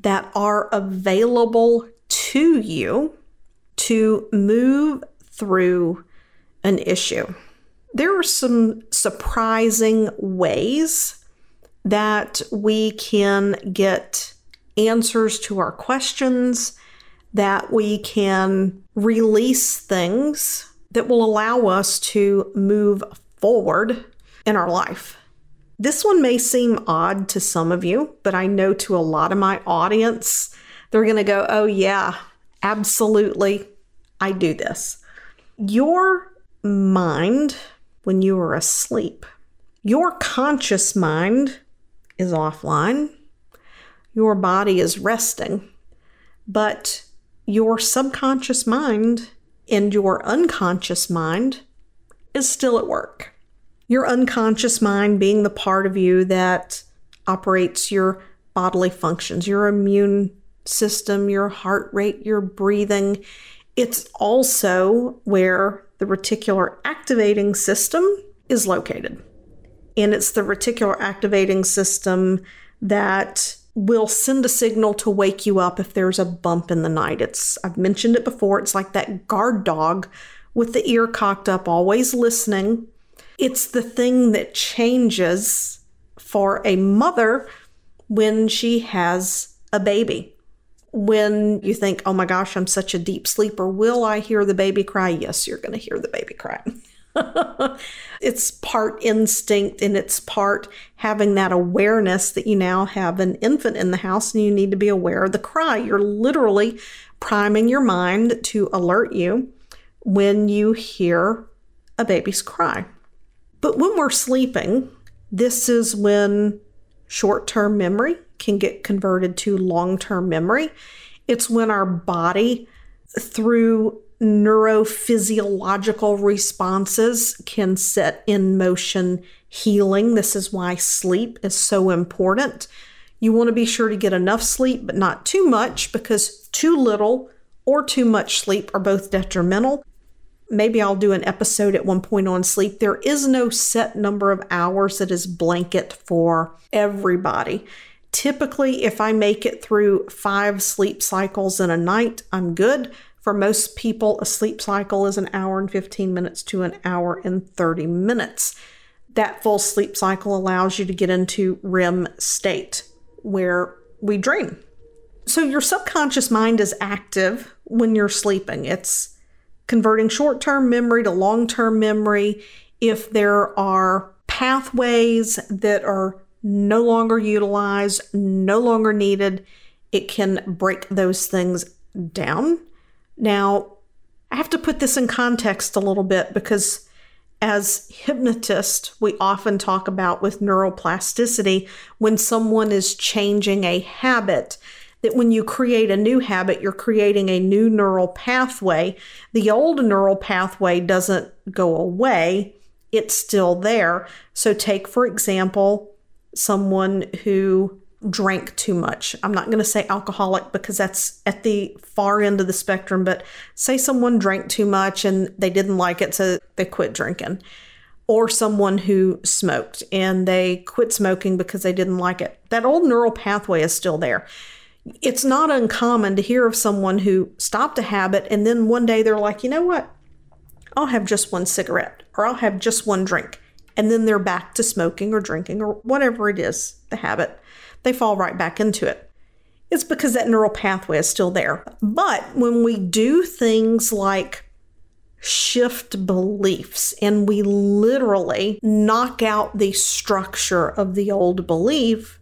that are available to you to move through an issue? There are some surprising ways that we can get answers to our questions, that we can release things that will allow us to move forward in our life. This one may seem odd to some of you, but I know to a lot of my audience, they're going to go, oh, yeah, absolutely, I do this. Your mind, when you are asleep, your conscious mind is offline, your body is resting, but your subconscious mind and your unconscious mind is still at work. Your unconscious mind being the part of you that operates your bodily functions, your immune system, your heart rate, your breathing. It's also where the reticular activating system is located. And it's the reticular activating system that will send a signal to wake you up if there's a bump in the night. It's I've mentioned it before, it's like that guard dog with the ear cocked up, always listening. It's the thing that changes for a mother when she has a baby. When you think, oh my gosh, I'm such a deep sleeper, will I hear the baby cry? Yes, you're going to hear the baby cry. it's part instinct and it's part having that awareness that you now have an infant in the house and you need to be aware of the cry. You're literally priming your mind to alert you when you hear a baby's cry. But when we're sleeping, this is when short term memory can get converted to long term memory. It's when our body, through neurophysiological responses can set in motion healing. This is why sleep is so important. You want to be sure to get enough sleep, but not too much because too little or too much sleep are both detrimental. Maybe I'll do an episode at one point on sleep. There is no set number of hours that is blanket for everybody. Typically, if I make it through five sleep cycles in a night, I'm good. For most people, a sleep cycle is an hour and 15 minutes to an hour and 30 minutes. That full sleep cycle allows you to get into REM state where we dream. So, your subconscious mind is active when you're sleeping. It's converting short term memory to long term memory. If there are pathways that are no longer utilized, no longer needed, it can break those things down now, I have to put this in context a little bit because as hypnotists, we often talk about with neuroplasticity when someone is changing a habit. That when you create a new habit, you're creating a new neural pathway. The old neural pathway doesn't go away, it's still there. So, take for example, someone who drank too much. I'm not going to say alcoholic because that's at the far end of the spectrum, but say someone drank too much and they didn't like it, so they quit drinking. Or someone who smoked and they quit smoking because they didn't like it. That old neural pathway is still there. It's not uncommon to hear of someone who stopped a habit and then one day they're like, you know what? I'll have just one cigarette or I'll have just one drink. And then they're back to smoking or drinking or whatever it is, the habit they fall right back into it. it's because that neural pathway is still there. But when we do things like shift beliefs and we literally knock out the structure of the old belief,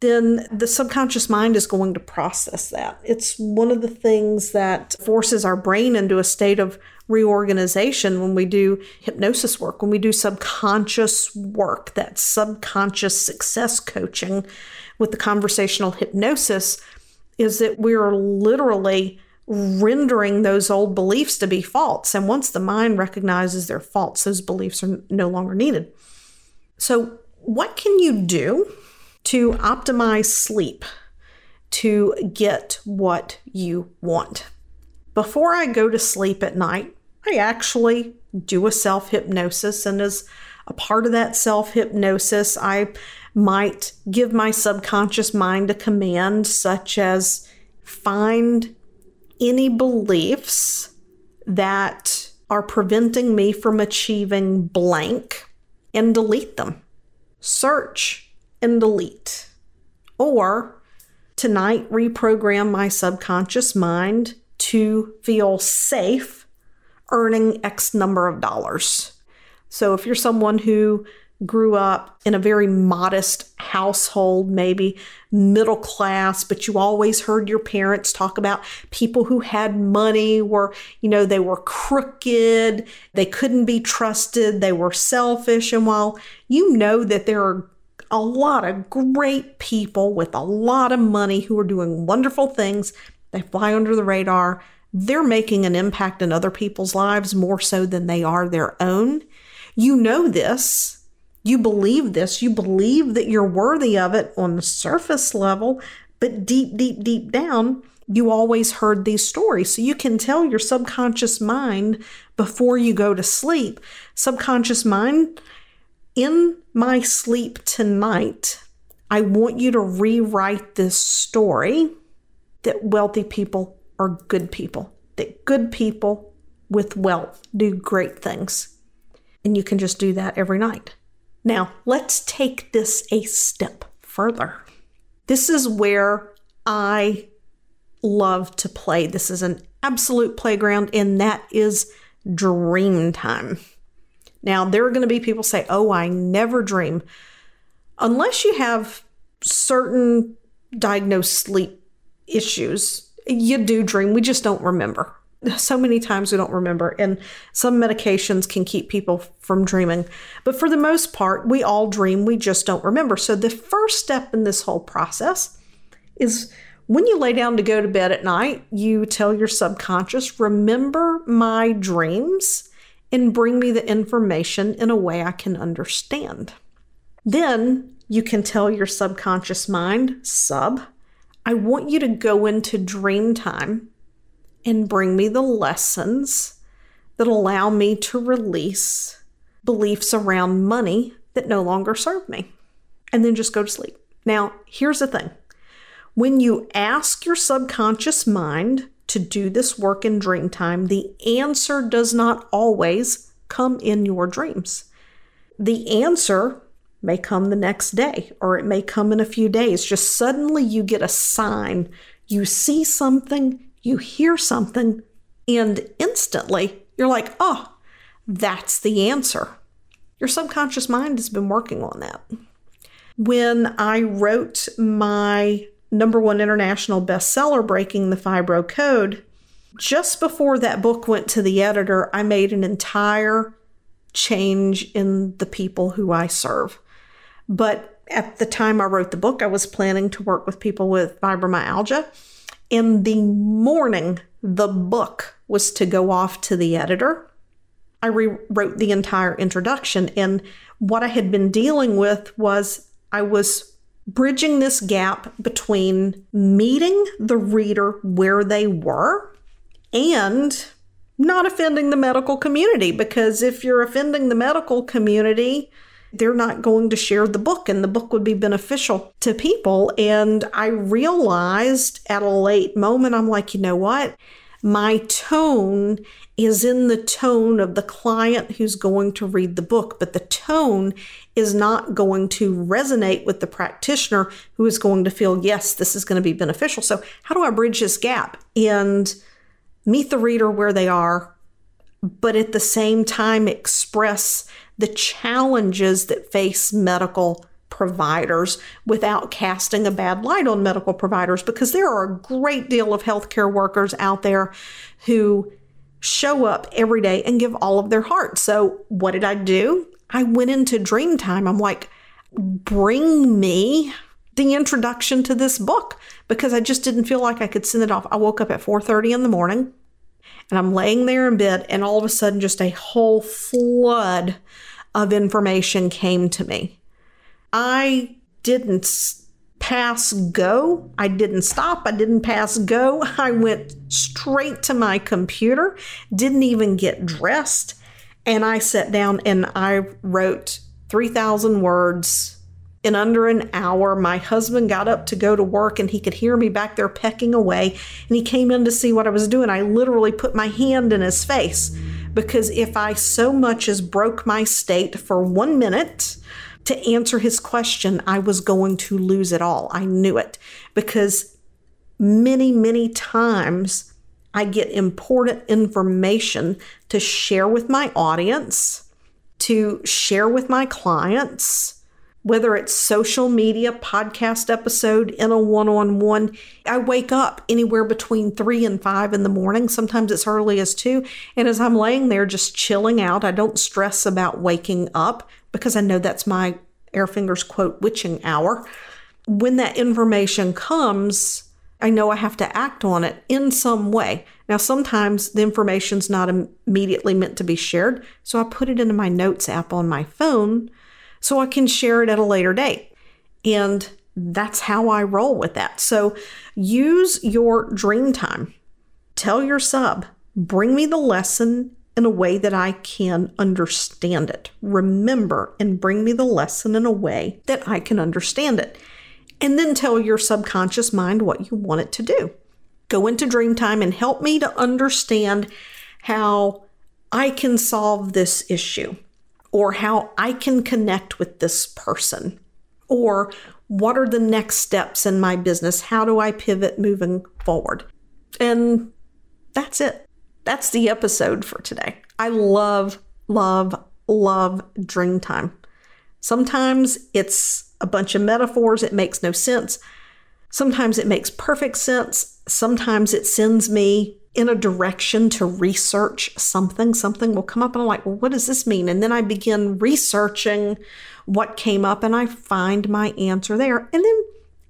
then the subconscious mind is going to process that. It's one of the things that forces our brain into a state of reorganization when we do hypnosis work, when we do subconscious work, that subconscious success coaching with the conversational hypnosis, is that we're literally rendering those old beliefs to be false. And once the mind recognizes they're false, those beliefs are no longer needed. So, what can you do to optimize sleep to get what you want? Before I go to sleep at night, I actually do a self hypnosis. And as a part of that self hypnosis, I might give my subconscious mind a command, such as find any beliefs that are preventing me from achieving blank and delete them. Search and delete. Or tonight, reprogram my subconscious mind to feel safe earning X number of dollars. So if you're someone who grew up in a very modest household, maybe middle class, but you always heard your parents talk about people who had money were, you know, they were crooked, they couldn't be trusted, they were selfish. And while you know that there are a lot of great people with a lot of money who are doing wonderful things, they fly under the radar. They're making an impact in other people's lives more so than they are their own. You know this you believe this, you believe that you're worthy of it on the surface level, but deep, deep, deep down, you always heard these stories. So you can tell your subconscious mind before you go to sleep, subconscious mind, in my sleep tonight, I want you to rewrite this story that wealthy people are good people, that good people with wealth do great things. And you can just do that every night. Now, let's take this a step further. This is where I love to play. This is an absolute playground, and that is dream time. Now, there are going to be people say, Oh, I never dream. Unless you have certain diagnosed sleep issues, you do dream. We just don't remember so many times we don't remember, and some medications can keep people from dreaming. But for the most part, we all dream, we just don't remember. So the first step in this whole process is when you lay down to go to bed at night, you tell your subconscious, remember my dreams and bring me the information in a way I can understand. Then you can tell your subconscious mind, sub, I want you to go into dream time and bring me the lessons that allow me to release beliefs around money that no longer serve me. And then just go to sleep. Now, here's the thing when you ask your subconscious mind to do this work in dream time, the answer does not always come in your dreams. The answer may come the next day or it may come in a few days. Just suddenly you get a sign, you see something, you hear something, and instantly you're like, oh, that's the answer. Your subconscious mind has been working on that. When I wrote my number one international bestseller, Breaking the Fibro Code, just before that book went to the editor, I made an entire change in the people who I serve. But at the time I wrote the book, I was planning to work with people with fibromyalgia. In the morning the book was to go off to the editor, I rewrote the entire introduction. And what I had been dealing with was I was bridging this gap between meeting the reader where they were and not offending the medical community. Because if you're offending the medical community, they're not going to share the book and the book would be beneficial to people. And I realized at a late moment, I'm like, you know what? My tone is in the tone of the client who's going to read the book, but the tone is not going to resonate with the practitioner who is going to feel, yes, this is going to be beneficial. So, how do I bridge this gap and meet the reader where they are, but at the same time express the challenges that face medical providers without casting a bad light on medical providers because there are a great deal of healthcare workers out there who show up every day and give all of their heart. So, what did I do? I went into Dreamtime. I'm like, bring me the introduction to this book because I just didn't feel like I could send it off. I woke up at 4:30 in the morning and I'm laying there in bed and all of a sudden just a whole flood of information came to me. I didn't pass go. I didn't stop. I didn't pass go. I went straight to my computer, didn't even get dressed, and I sat down and I wrote 3,000 words in under an hour. My husband got up to go to work and he could hear me back there pecking away. And he came in to see what I was doing. I literally put my hand in his face because if I so much as broke my state for one minute, to answer his question, I was going to lose it all. I knew it because many, many times I get important information to share with my audience, to share with my clients whether it's social media, podcast episode, in a one on one. I wake up anywhere between three and five in the morning. Sometimes it's early as two. And as I'm laying there just chilling out, I don't stress about waking up because I know that's my air fingers quote witching hour. When that information comes, I know I have to act on it in some way. Now, sometimes the information's not immediately meant to be shared, so I put it into my notes app on my phone so I can share it at a later date. And that's how I roll with that. So use your dream time. Tell your sub, bring me the lesson in a way that I can understand it. Remember and bring me the lesson in a way that I can understand it. And then tell your subconscious mind what you want it to do. Go into dream time and help me to understand how I can solve this issue or how I can connect with this person, or what are the next steps in my business? How do I pivot moving forward? And that's it. That's the episode for today. I love, love, love dream time. Sometimes it's a bunch of metaphors, it makes no sense. Sometimes it makes perfect sense. Sometimes it sends me in a direction to research something, something will come up and I'm like, well, what does this mean? And then I begin researching what came up and I find my answer there. And then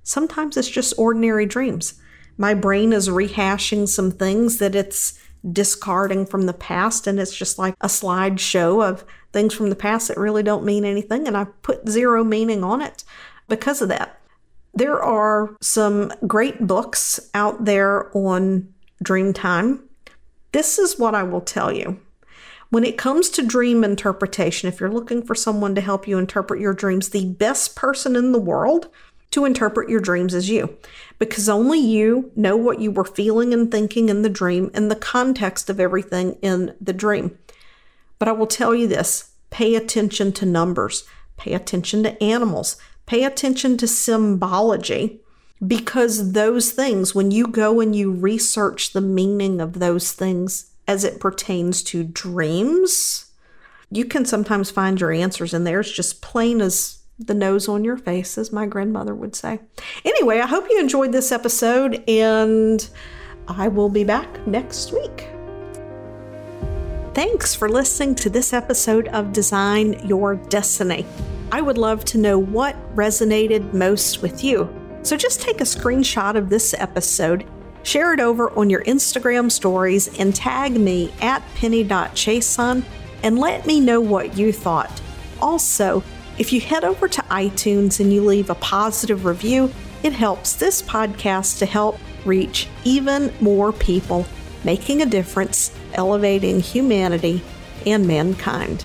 sometimes it's just ordinary dreams. My brain is rehashing some things that it's discarding from the past and it's just like a slideshow of things from the past that really don't mean anything and I put zero meaning on it because of that. There are some great books out there on dream time, this is what I will tell you. When it comes to dream interpretation, if you're looking for someone to help you interpret your dreams, the best person in the world to interpret your dreams is you. Because only you know what you were feeling and thinking in the dream and the context of everything in the dream. But I will tell you this pay attention to numbers, pay attention to animals, pay attention to symbology because those things, when you go and you research the meaning of those things as it pertains to dreams, you can sometimes find your answers in there. It's just plain as the nose on your face, as my grandmother would say. Anyway, I hope you enjoyed this episode, and I will be back next week. Thanks for listening to this episode of Design Your Destiny. I would love to know what resonated most with you. So just take a screenshot of this episode, share it over on your Instagram stories, and tag me at penny.chiasson and let me know what you thought. Also, if you head over to iTunes and you leave a positive review, it helps this podcast to help reach even more people, making a difference, elevating humanity and mankind.